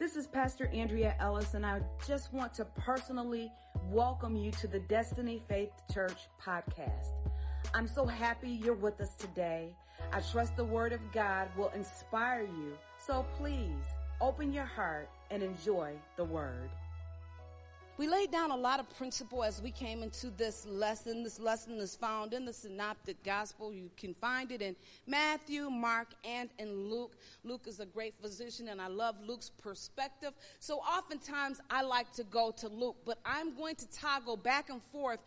This is Pastor Andrea Ellis, and I just want to personally welcome you to the Destiny Faith Church podcast. I'm so happy you're with us today. I trust the Word of God will inspire you. So please open your heart and enjoy the Word. We laid down a lot of principle as we came into this lesson. This lesson is found in the Synoptic Gospel. You can find it in Matthew, Mark, and in Luke. Luke is a great physician, and I love Luke's perspective. So oftentimes I like to go to Luke, but I'm going to toggle back and forth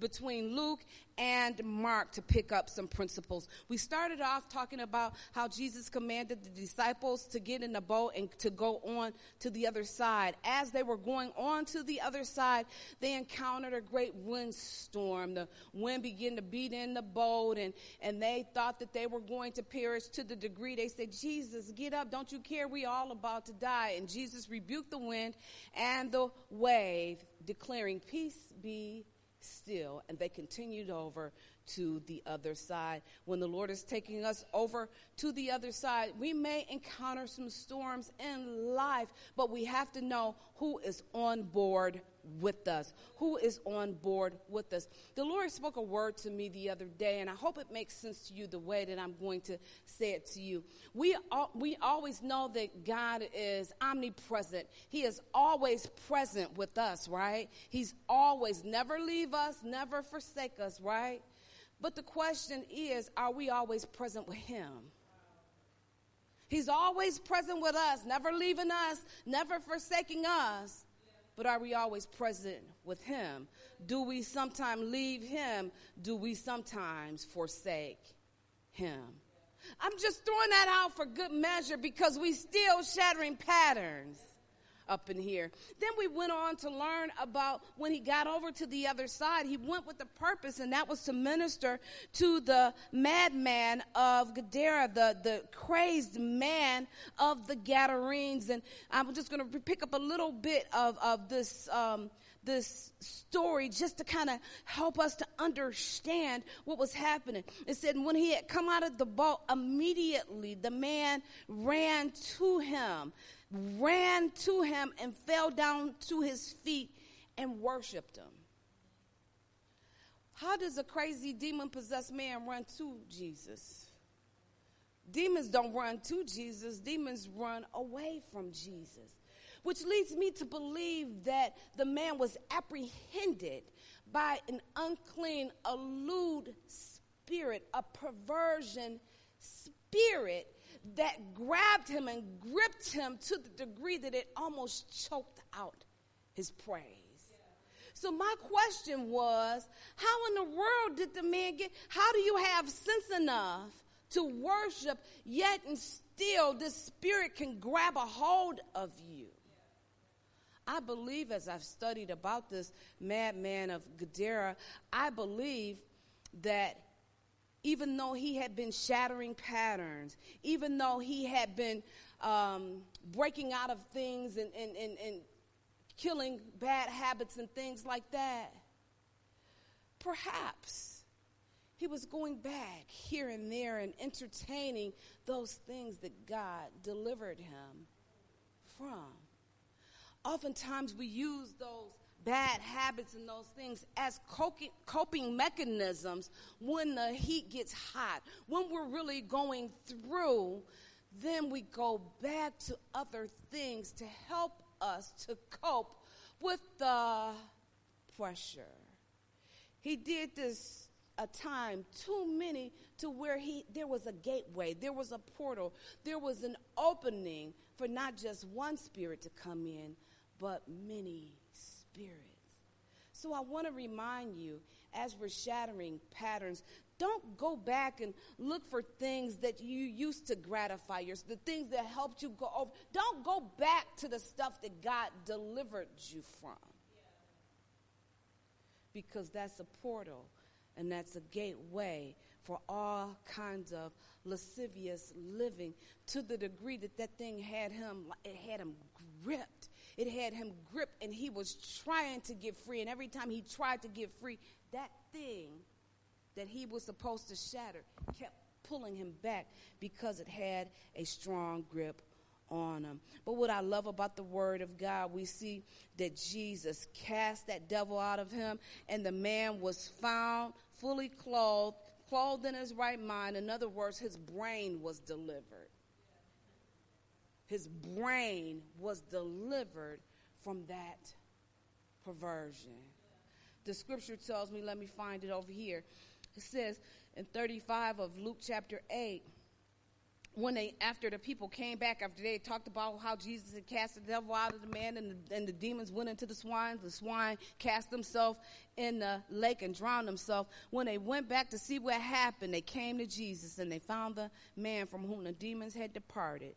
between Luke and Mark to pick up some principles. We started off talking about how Jesus commanded the disciples to get in the boat and to go on to the other side. As they were going on to the other side, they encountered a great windstorm. The wind began to beat in the boat and, and they thought that they were going to perish to the degree they said, Jesus, get up. Don't you care? We all about to die. And Jesus rebuked the wind and the wave declaring peace be still. And they continued over to the other side. When the Lord is taking us over to the other side, we may encounter some storms in life, but we have to know who is on board with us. Who is on board with us? The Lord spoke a word to me the other day, and I hope it makes sense to you the way that I'm going to say it to you. We, all, we always know that God is omnipresent. He is always present with us, right? He's always never leave us, never forsake us, right? But the question is, are we always present with Him? He's always present with us, never leaving us, never forsaking us. But are we always present with Him? Do we sometimes leave Him? Do we sometimes forsake Him? I'm just throwing that out for good measure because we still shattering patterns up in here. Then we went on to learn about when he got over to the other side, he went with a purpose, and that was to minister to the madman of Gadara, the, the crazed man of the Gadarenes. And I'm just going to pick up a little bit of, of this. Um, this story just to kind of help us to understand what was happening. It said when he had come out of the boat, immediately the man ran to him ran to him and fell down to his feet and worshiped him. How does a crazy demon possessed man run to Jesus? Demons don't run to Jesus, demons run away from Jesus. Which leads me to believe that the man was apprehended by an unclean, a lewd spirit, a perversion spirit that grabbed him and gripped him to the degree that it almost choked out his praise. So my question was, how in the world did the man get, how do you have sense enough to worship yet and still this spirit can grab a hold of you? I believe as I've studied about this madman of Gadara, I believe that even though he had been shattering patterns, even though he had been um, breaking out of things and, and, and, and killing bad habits and things like that, perhaps he was going back here and there and entertaining those things that God delivered him from. Oftentimes we use those bad habits and those things as coping mechanisms when the heat gets hot. When we're really going through, then we go back to other things to help us to cope with the pressure. He did this a time too many to where he there was a gateway there was a portal there was an opening for not just one spirit to come in but many So I want to remind you as we're shattering patterns, don't go back and look for things that you used to gratify yourself, the things that helped you go over. Don't go back to the stuff that God delivered you from. Because that's a portal and that's a gateway for all kinds of lascivious living to the degree that that thing had him it had him gripped it had him gripped and he was trying to get free. And every time he tried to get free, that thing that he was supposed to shatter kept pulling him back because it had a strong grip on him. But what I love about the word of God, we see that Jesus cast that devil out of him, and the man was found fully clothed, clothed in his right mind. In other words, his brain was delivered. His brain was delivered from that perversion. The scripture tells me, let me find it over here. It says in 35 of Luke chapter 8, when they after the people came back after they talked about how jesus had cast the devil out of the man and the, and the demons went into the swine the swine cast themselves in the lake and drowned themselves when they went back to see what happened they came to jesus and they found the man from whom the demons had departed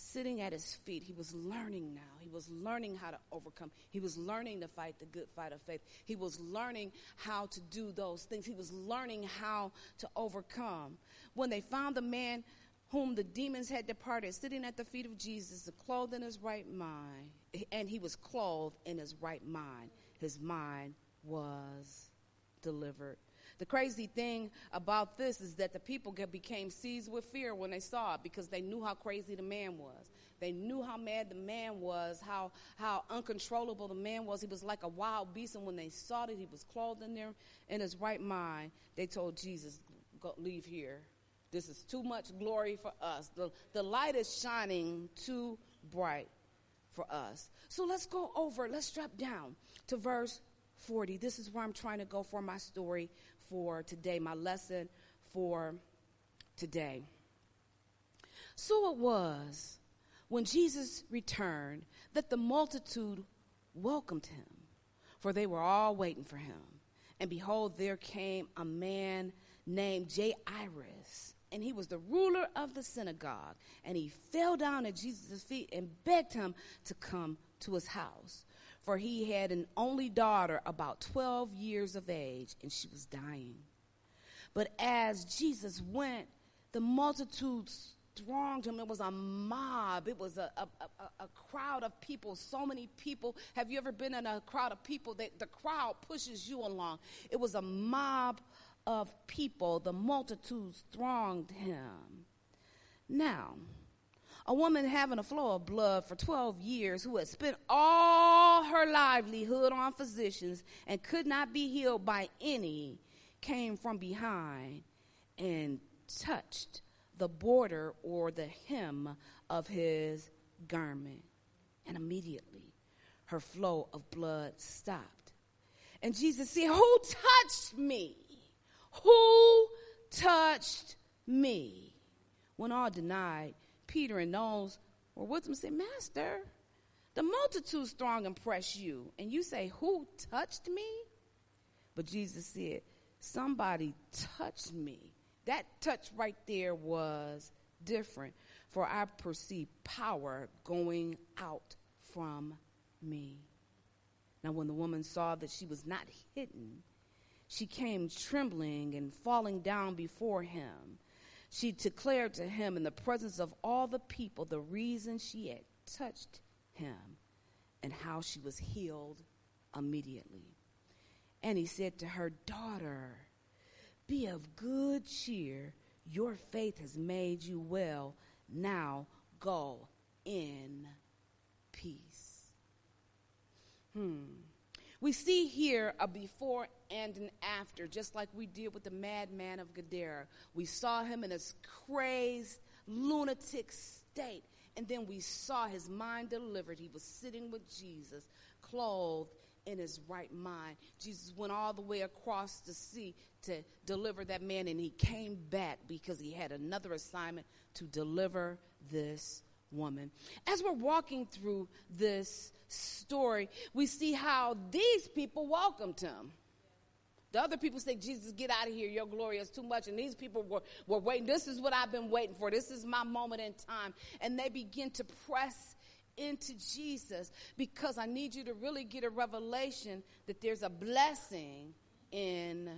sitting at his feet he was learning now he was learning how to overcome he was learning to fight the good fight of faith he was learning how to do those things he was learning how to overcome when they found the man whom the demons had departed, sitting at the feet of Jesus, clothed in his right mind, and he was clothed in his right mind. His mind was delivered. The crazy thing about this is that the people became seized with fear when they saw it because they knew how crazy the man was. They knew how mad the man was, how, how uncontrollable the man was. He was like a wild beast, and when they saw that he was clothed in there in his right mind, they told Jesus, Go, leave here this is too much glory for us. The, the light is shining too bright for us. So let's go over, let's drop down to verse 40. This is where I'm trying to go for my story for today, my lesson for today. So it was when Jesus returned that the multitude welcomed him, for they were all waiting for him. And behold, there came a man named Jairus and he was the ruler of the synagogue. And he fell down at Jesus' feet and begged him to come to his house. For he had an only daughter about 12 years of age, and she was dying. But as Jesus went, the multitudes thronged him. It was a mob. It was a, a, a, a, crowd of people, so many people. Have you ever been in a crowd of people that the crowd pushes you along? It was a mob of people, the multitudes thronged him. Now, a woman having a flow of blood for 12 years who had spent all her livelihood on physicians and could not be healed by any came from behind and touched the border or the hem of his garment. And immediately her flow of blood stopped. And Jesus said, Who touched me? Who touched me? When all denied, Peter and those were with him said, Master, the multitude strong and press you, and you say, Who touched me? But Jesus said, Somebody touched me. That touch right there was different, for I perceive power going out from me. Now, when the woman saw that she was not hidden, she came trembling and falling down before him. She declared to him in the presence of all the people the reason she had touched him and how she was healed immediately. And he said to her, Daughter, be of good cheer. Your faith has made you well. Now go in peace. Hmm. We see here a before and an after, just like we did with the madman of Gadara. We saw him in his crazed, lunatic state, and then we saw his mind delivered. He was sitting with Jesus, clothed in his right mind. Jesus went all the way across the sea to deliver that man, and he came back because he had another assignment to deliver this woman. As we're walking through this story, we see how these people welcomed him. The other people say, Jesus, get out of here. Your glory is too much. And these people were, were waiting. This is what I've been waiting for. This is my moment in time. And they begin to press into Jesus because I need you to really get a revelation that there's a blessing in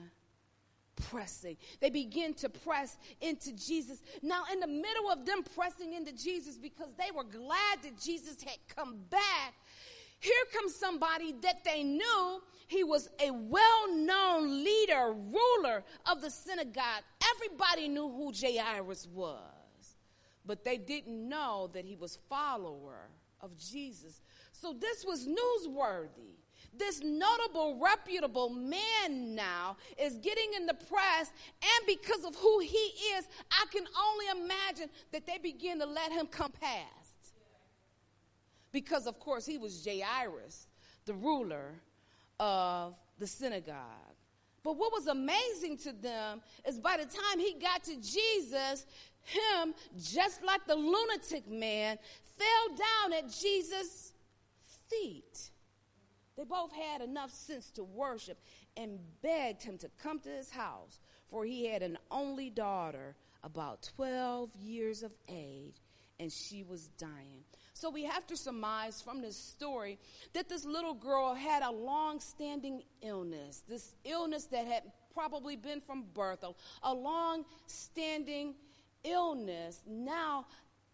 pressing. They begin to press into Jesus. Now, in the middle of them pressing into Jesus because they were glad that Jesus had come back, here comes somebody that they knew he was a well known leader, ruler of the synagogue. Everybody knew who Jairus was. but they didn't know that he was follower of Jesus. So this was newsworthy. This notable, reputable man now is getting in the press, and because of who he is, I can only imagine that they begin to let him come past. Because, of course, he was Jairus, the ruler of the synagogue. But what was amazing to them is by the time he got to Jesus, him, just like the lunatic man, fell down at Jesus' feet. They both had enough sense to worship and begged him to come to his house, for he had an only daughter, about 12 years of age, and she was dying. So we have to surmise from this story that this little girl had a long standing illness, this illness that had probably been from birth, a, long standing illness. Now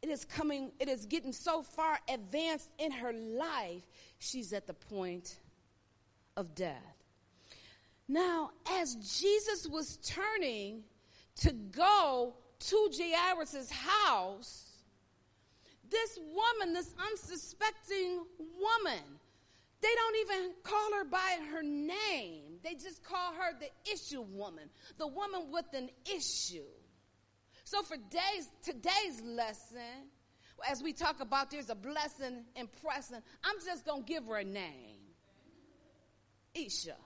it is coming, it is getting so far advanced in her life, she's at the point of death. Now, as Jesus was turning to go to Jairus' house, this woman, this unsuspecting woman, they don't even call her by her name. They just call her the issue woman, the woman with an issue. So for days, today's lesson, as we talk about there's a blessing in pressing, I'm just going to give her a name. Isha.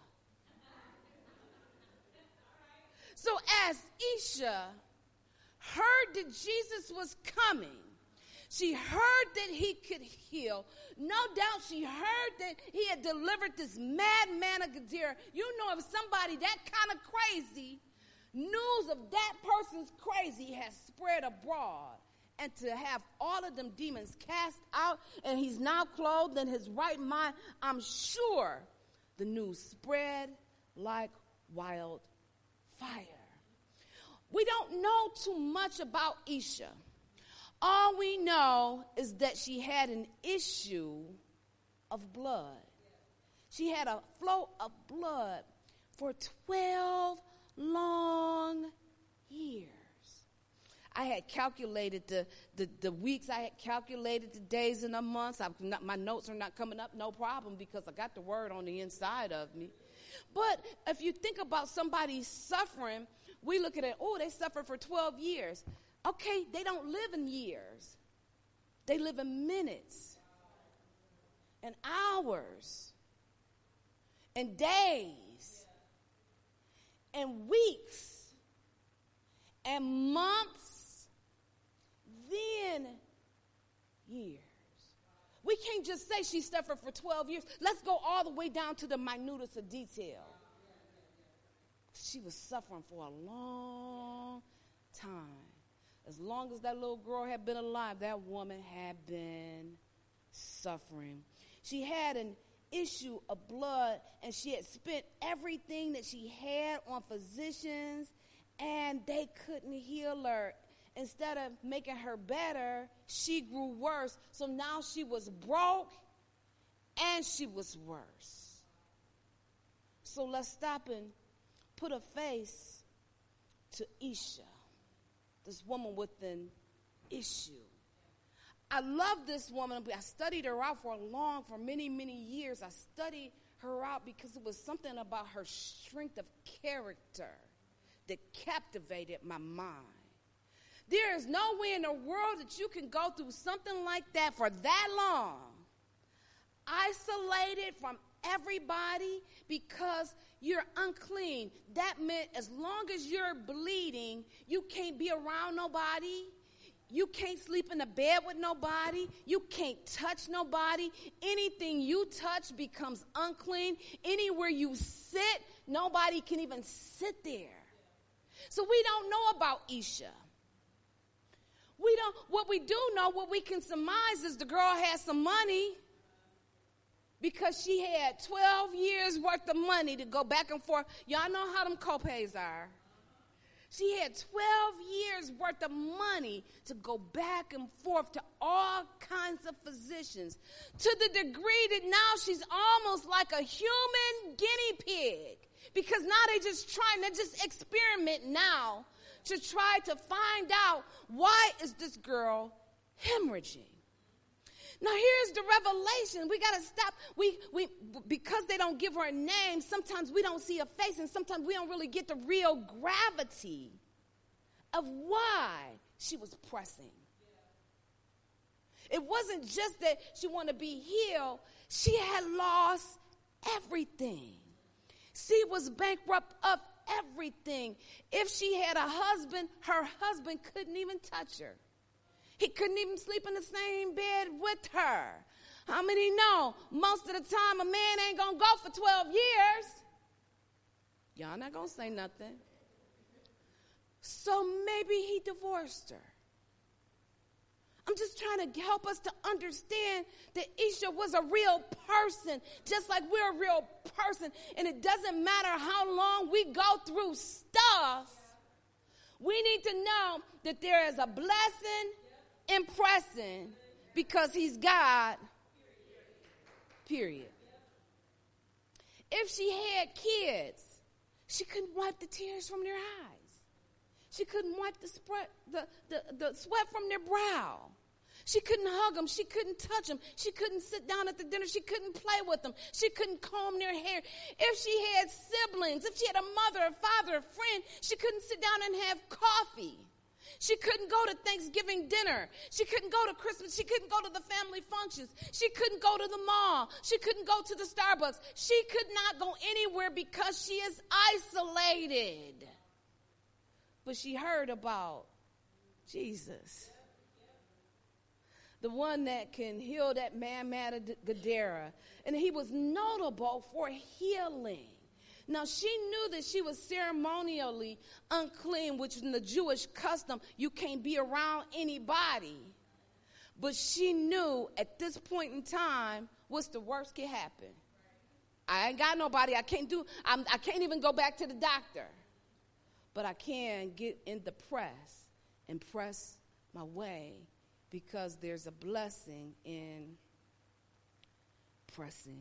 So as Isha heard that Jesus was coming, she heard that he could heal. No doubt she heard that he had delivered this madman of Gadara. You know, if somebody that kind of crazy, news of that person's crazy has spread abroad. And to have all of them demons cast out, and he's now clothed in his right mind, I'm sure the news spread like wildfire. We don't know too much about Isha. All we know is that she had an issue of blood. She had a flow of blood for 12 long years. I had calculated the, the, the, weeks, I had calculated the days and the months. Not, my notes are not coming up, no problem, because I got the word on the inside of me. But if you think about somebody suffering, we look at it, oh, they suffered for 12 years. Okay, they don't live in years, they live in minutes and hours and days and weeks and months, then years. We can't just say she suffered for 12 years. Let's go all the way down to the minutest of detail. She was suffering for a long time. As long as that little girl had been alive, that woman had been suffering. She had an issue of blood and she had spent everything that she had on physicians and they couldn't heal her. Instead of making her better, she grew worse. So now she was broke and she was worse. So let's stop and put a face to Isha this woman with an issue. I love this woman. I studied her out for long, for many, many years. I studied her out because it was something about her strength of character that captivated my mind. There is no way in the world that you can go through something like that for that long, isolated from everybody because you're unclean. That meant as long as you're bleeding, you can't be around nobody. You can't sleep in a bed with nobody. You can't touch nobody. Anything you touch becomes unclean. Anywhere you sit, nobody can even sit there. So we don't know about Isha. We don't, what we do know, what we can surmise is the girl has some money because she had 12 years worth of money to go back and forth. Y'all know how them copays are. She had 12 years worth of money to go back and forth to all kinds of physicians to the degree that now she's almost like a human guinea pig because now they're just trying to just experiment now to try to find out why is this girl hemorrhaging. Now here's the revelation. We got to stop. We, we, because they don't give her a name, sometimes we don't see a face and sometimes we don't really get the real gravity of why she was pressing. It wasn't just that she wanted to be healed, she had lost everything. She was bankrupt of everything. If she had a husband, her husband couldn't even touch her. He couldn't even sleep in the same bed with her. How many know most of the time a man ain't gonna go for 12 years? Y'all not gonna say nothing. So maybe he divorced her. I'm just trying to help us to understand that Isha was a real person, just like we're a real person. And it doesn't matter how long we go through stuff, we need to know that there is a blessing in pressing because He's God, period. If she had kids, she couldn't wipe the tears from their eyes. She couldn't wipe the, spread, the, the, the sweat from their brow. She couldn't hug them. She couldn't touch them. She couldn't sit down at the dinner. She couldn't play with them. She couldn't comb their hair. If she had siblings, if she had a mother, a father, a friend, she couldn't sit down and have coffee. She couldn't go to Thanksgiving dinner. She couldn't go to Christmas. She couldn't go to the family functions. She couldn't go to the mall. She couldn't go to the Starbucks. She could not go anywhere because she is isolated but she heard about Jesus. The one that can heal that man, mad Gadara. And he was notable for healing. Now, she knew that she was ceremonially unclean, which in the Jewish custom, you can't be around anybody. But she knew at this point in time, what's the worst could happen. I ain't got nobody. I can't do, I'm, I can not even go back to the doctor but I can get in the press and press my way because there's a blessing in pressing.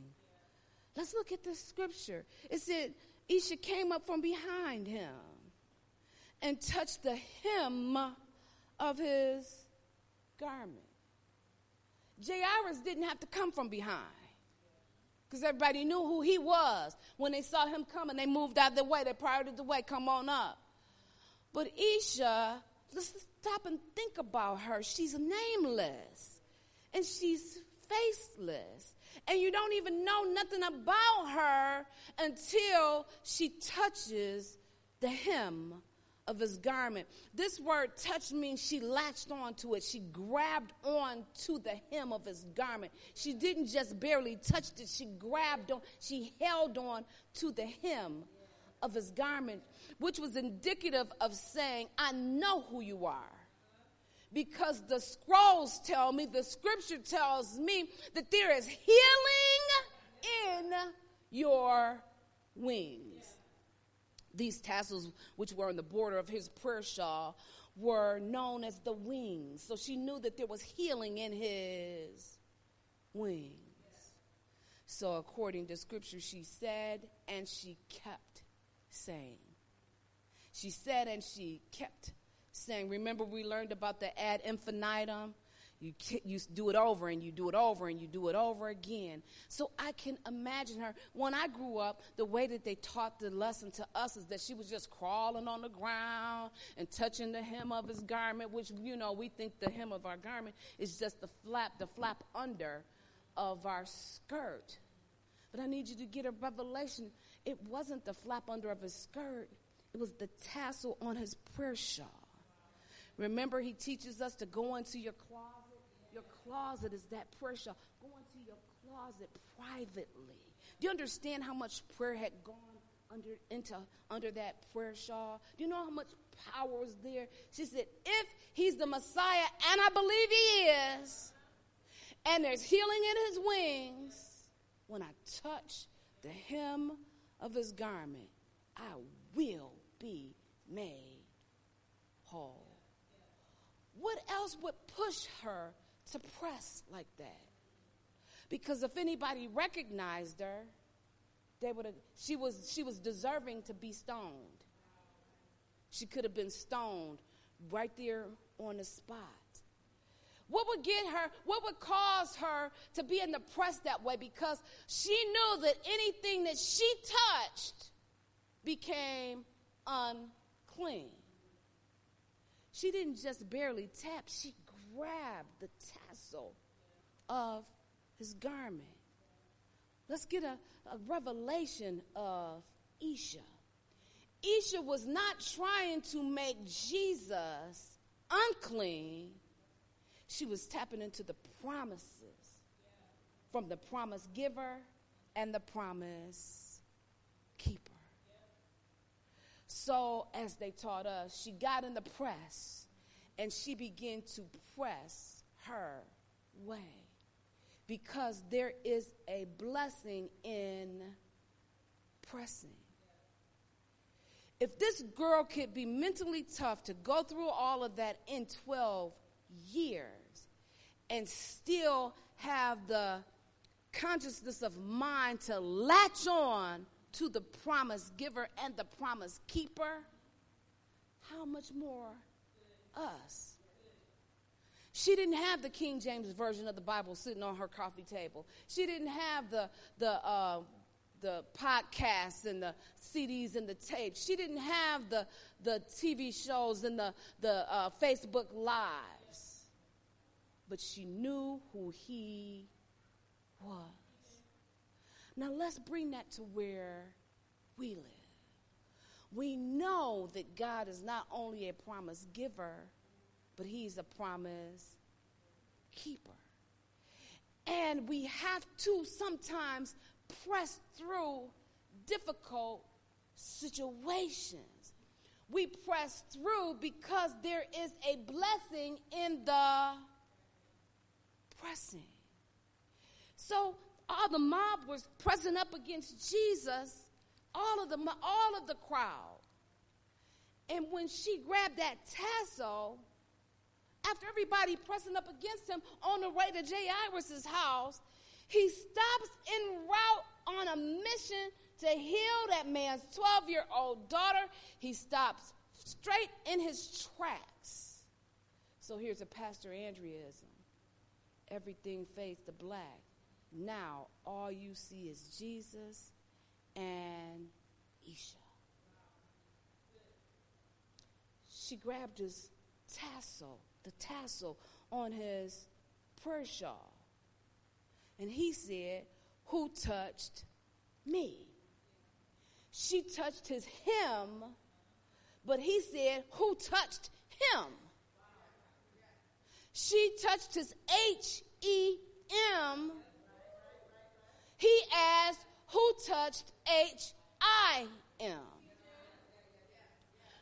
Let's look at the scripture. It said, Isha came up from behind him and touched the hem of his garment. Jairus didn't have to come from behind because everybody knew who he was. When they saw him coming, they moved out of the way. They parted the way. Come on up. But Isha, let's stop and think about her. She's nameless and she's faceless. And you don't even know nothing about her until she touches the hem of his garment. This word touch means she latched onto it. She grabbed on to the hem of his garment. She didn't just barely touch it. She grabbed on, she held on to the hem of his garment, which was indicative of saying, I know who you are. Because the scrolls tell me, the scripture tells me that there is healing in your wings. These tassels, which were on the border of his prayer shawl, were known as the wings. So she knew that there was healing in his wings. So, according to scripture, she said and she kept saying. She said and she kept saying. Remember, we learned about the ad infinitum? You, you do it over and you do it over and you do it over again. So I can imagine her. When I grew up, the way that they taught the lesson to us is that she was just crawling on the ground and touching the hem of his garment, which, you know, we think the hem of our garment is just the flap, the flap under of our skirt. But I need you to get a revelation. It wasn't the flap under of his skirt, it was the tassel on his prayer shawl. Remember, he teaches us to go into your closet your closet is that prayer shawl. Go into your closet privately. Do you understand how much prayer had gone under into under that prayer shawl? Do you know how much power was there? She said, if he's the Messiah, and I believe he is, and there's healing in his wings, when I touch the hem of his garment, I will be made whole. What else would push her to press like that. Because if anybody recognized her, they would have she was she was deserving to be stoned. She could have been stoned right there on the spot. What would get her, what would cause her to be in the press that way? Because she knew that anything that she touched became unclean. She didn't just barely tap, she grabbed the tassel of his garment. Let's get a, a revelation of Isha. Isha was not trying to make Jesus unclean, she was tapping into the promises from the promise giver and the promise keeper. So, as they taught us, she got in the press and she began to press her way because there is a blessing in pressing. If this girl could be mentally tough to go through all of that in 12 years and still have the consciousness of mind to latch on to the promise giver and the promise keeper, how much more us? She didn't have the King James version of the Bible sitting on her coffee table. She didn't have the the uh, the podcasts and the CDs and the tapes. She didn't have the the TV shows and the the uh, Facebook lives, but she knew who he was. Now let's bring that to where we live. We know that God is not only a promise giver but He's a promise keeper. And we have to sometimes press through difficult situations. We press through because there is a blessing in the pressing. So all the mob was pressing up against Jesus, all of the all of the crowd. And when she grabbed that tassel, after everybody pressing up against him on the way to Jairus' house, he stops en route on a mission to heal that man's 12 year old daughter. He stops straight in his tracks. So here's a Pastor Andreaism everything fades to black. Now all you see is Jesus and Isha. She grabbed his tassel the tassel on his prayer shawl. And he said, Who touched me? She touched his hem, but he said, Who touched him? She touched his H E M. He asked, Who touched H I M?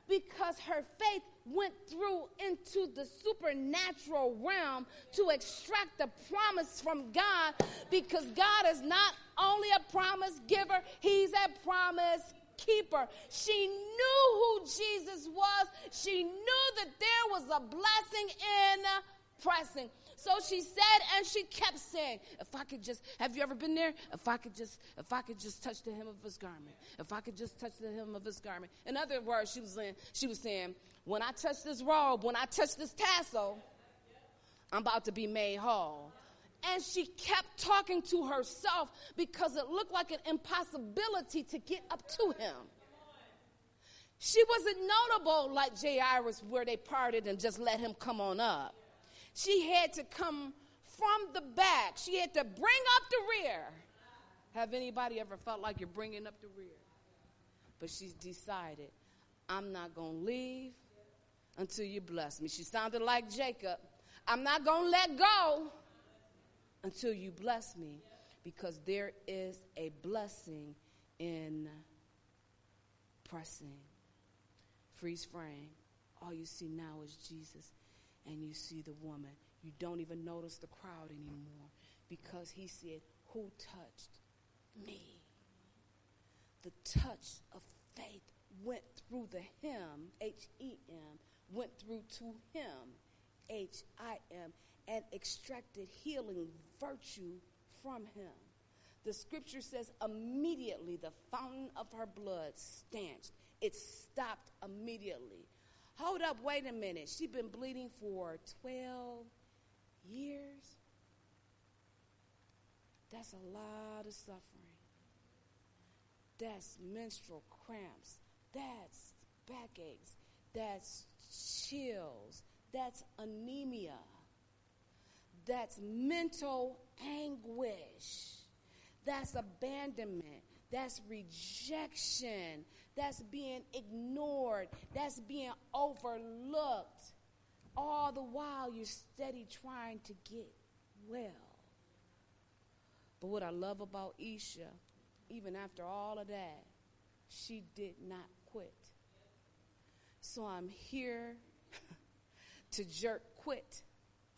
Because her faith went through into the supernatural realm to extract the promise from God because God is not only a promise giver, He's a promise keeper. She knew who Jesus was, she knew that there was a blessing in pressing. So she said and she kept saying, if I could just, have you ever been there? If I could just, if I could just touch the hem of his garment. If I could just touch the hem of his garment. In other words, she was saying, she was saying, when I touch this robe, when I touch this tassel, I'm about to be made whole. And she kept talking to herself because it looked like an impossibility to get up to him. She wasn't notable like Jairus, where they parted and just let him come on up. She had to come from the back. She had to bring up the rear. Have anybody ever felt like you're bringing up the rear? But she decided, I'm not going to leave until you bless me. She sounded like Jacob. I'm not going to let go until you bless me because there is a blessing in pressing. Freeze frame. All you see now is Jesus and you see the woman. You don't even notice the crowd anymore because he said, Who touched me? The touch of faith went through the hem, H E M, went through to him, H I M, and extracted healing virtue from him. The scripture says, immediately the fountain of her blood stanched It stopped immediately. Hold up, wait a minute. She's been bleeding for 12 years. That's a lot of suffering. That's menstrual cramps. That's backaches. That's chills. That's anemia. That's mental anguish. That's abandonment. That's rejection. That's being ignored. That's being overlooked. All the while you're steady trying to get well. But what I love about Isha, even after all of that, she did not quit. So I'm here to jerk quit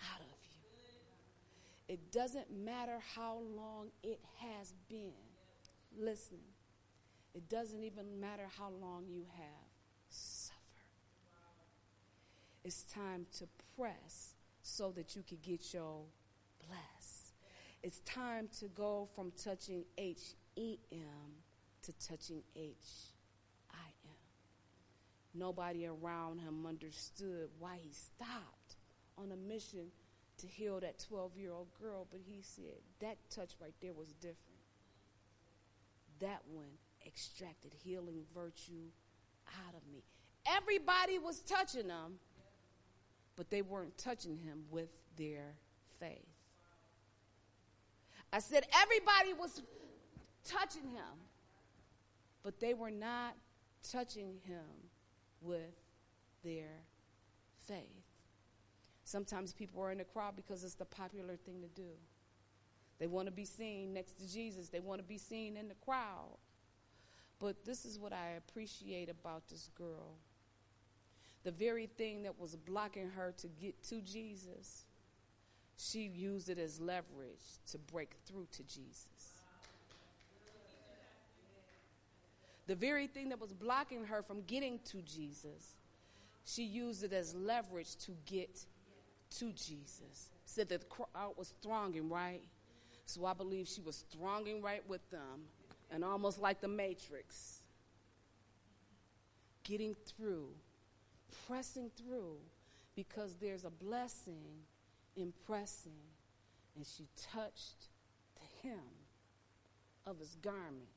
out of you. It doesn't matter how long it has been. Listen, it doesn't even matter how long you have suffered. It's time to press so that you can get your bless. It's time to go from touching H E M to touching H I M. Nobody around him understood why he stopped on a mission to heal that 12 year old girl, but he said that touch right there was different. That one extracted healing virtue out of me. Everybody was touching him, but they weren't touching him with their faith. I said everybody was touching him, but they were not touching him with their faith. Sometimes people are in the crowd because it's the popular thing to do. They want to be seen next to Jesus, they want to be seen in the crowd. But this is what I appreciate about this girl. The very thing that was blocking her to get to Jesus, she used it as leverage to break through to Jesus. the very thing that was blocking her from getting to Jesus, she used it as leverage to get to Jesus. Said that the crowd was thronging, right? So I believe she was thronging right with them, and almost like the Matrix, getting through, pressing through, because there's a blessing in pressing. And she touched the hem of his garment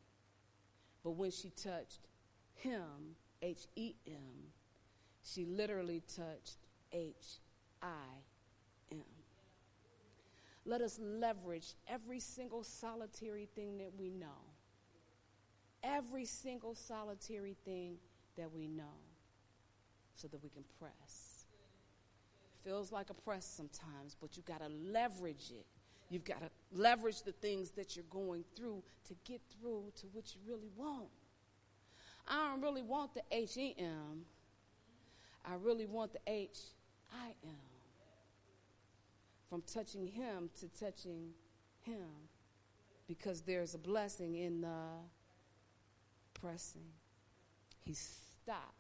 but when she touched him, H E M, she literally touched H I M. Let us leverage every single solitary thing that we know. Every single solitary thing that we know so that we can press. Feels like a press sometimes, but you got to leverage it You've got to leverage the things that you're going through to get through to what you really want. I don't really want the H E M. I really want the H I M. From touching him to touching him. Because there's a blessing in the pressing. He stopped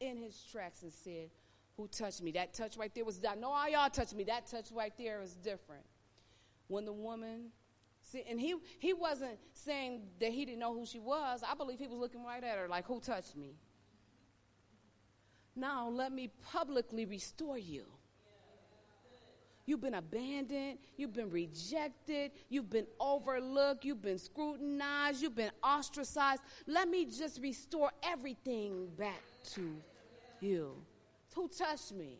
in his tracks and said, Who touched me? That touch right there was, I know all y'all touched me. That touch right there is different when the woman see, and he he wasn't saying that he didn't know who she was. I believe he was looking right at her like, "Who touched me?" Now let me publicly restore you. You've been abandoned. You've been rejected. You've been overlooked. You've been scrutinized. You've been ostracized. Let me just restore everything back to you. Who touched me?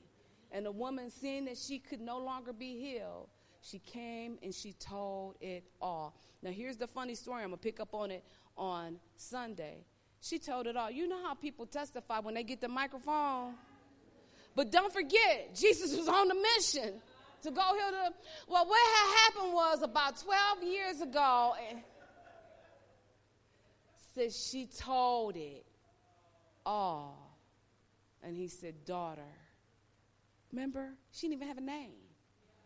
And the woman, seeing that she could no longer be healed, she came and she told it all. Now, here's the funny story. I'm going to pick up on it on Sunday. She told it all. You know how people testify when they get the microphone? But don't forget, Jesus was on the mission to go here the. Well, what had happened was about 12 years ago, and said she told it all. And he said, Daughter. Remember? She didn't even have a name.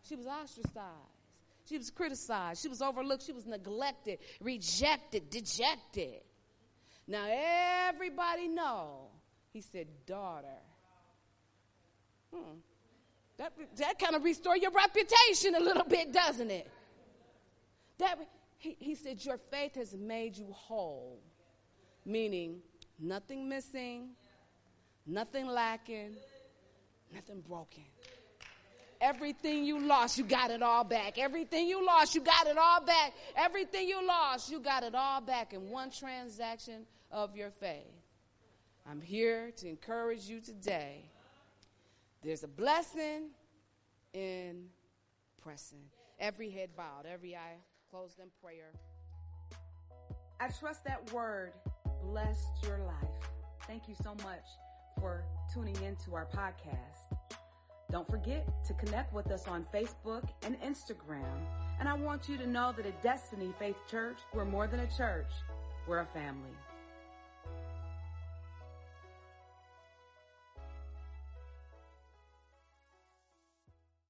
She was ostracized. She was criticized. She was overlooked. She was neglected, rejected, dejected. Now everybody know. He said, daughter. Hmm. That, that kind of restore your reputation a little bit, doesn't it? That he, he said, Your faith has made you whole. Meaning, Nothing missing, nothing lacking, nothing broken. Everything you lost, you got it all back. Everything you lost, you got it all back. Everything you lost, you got it all back in one transaction of your faith. I'm here to encourage you today. There's a blessing in pressing. Every head bowed, every eye closed in prayer. I trust that word blessed your life. Thank you so much for tuning into our podcast. Don't forget to connect with us on Facebook and Instagram. And I want you to know that at Destiny Faith Church, we're more than a church, we're a family.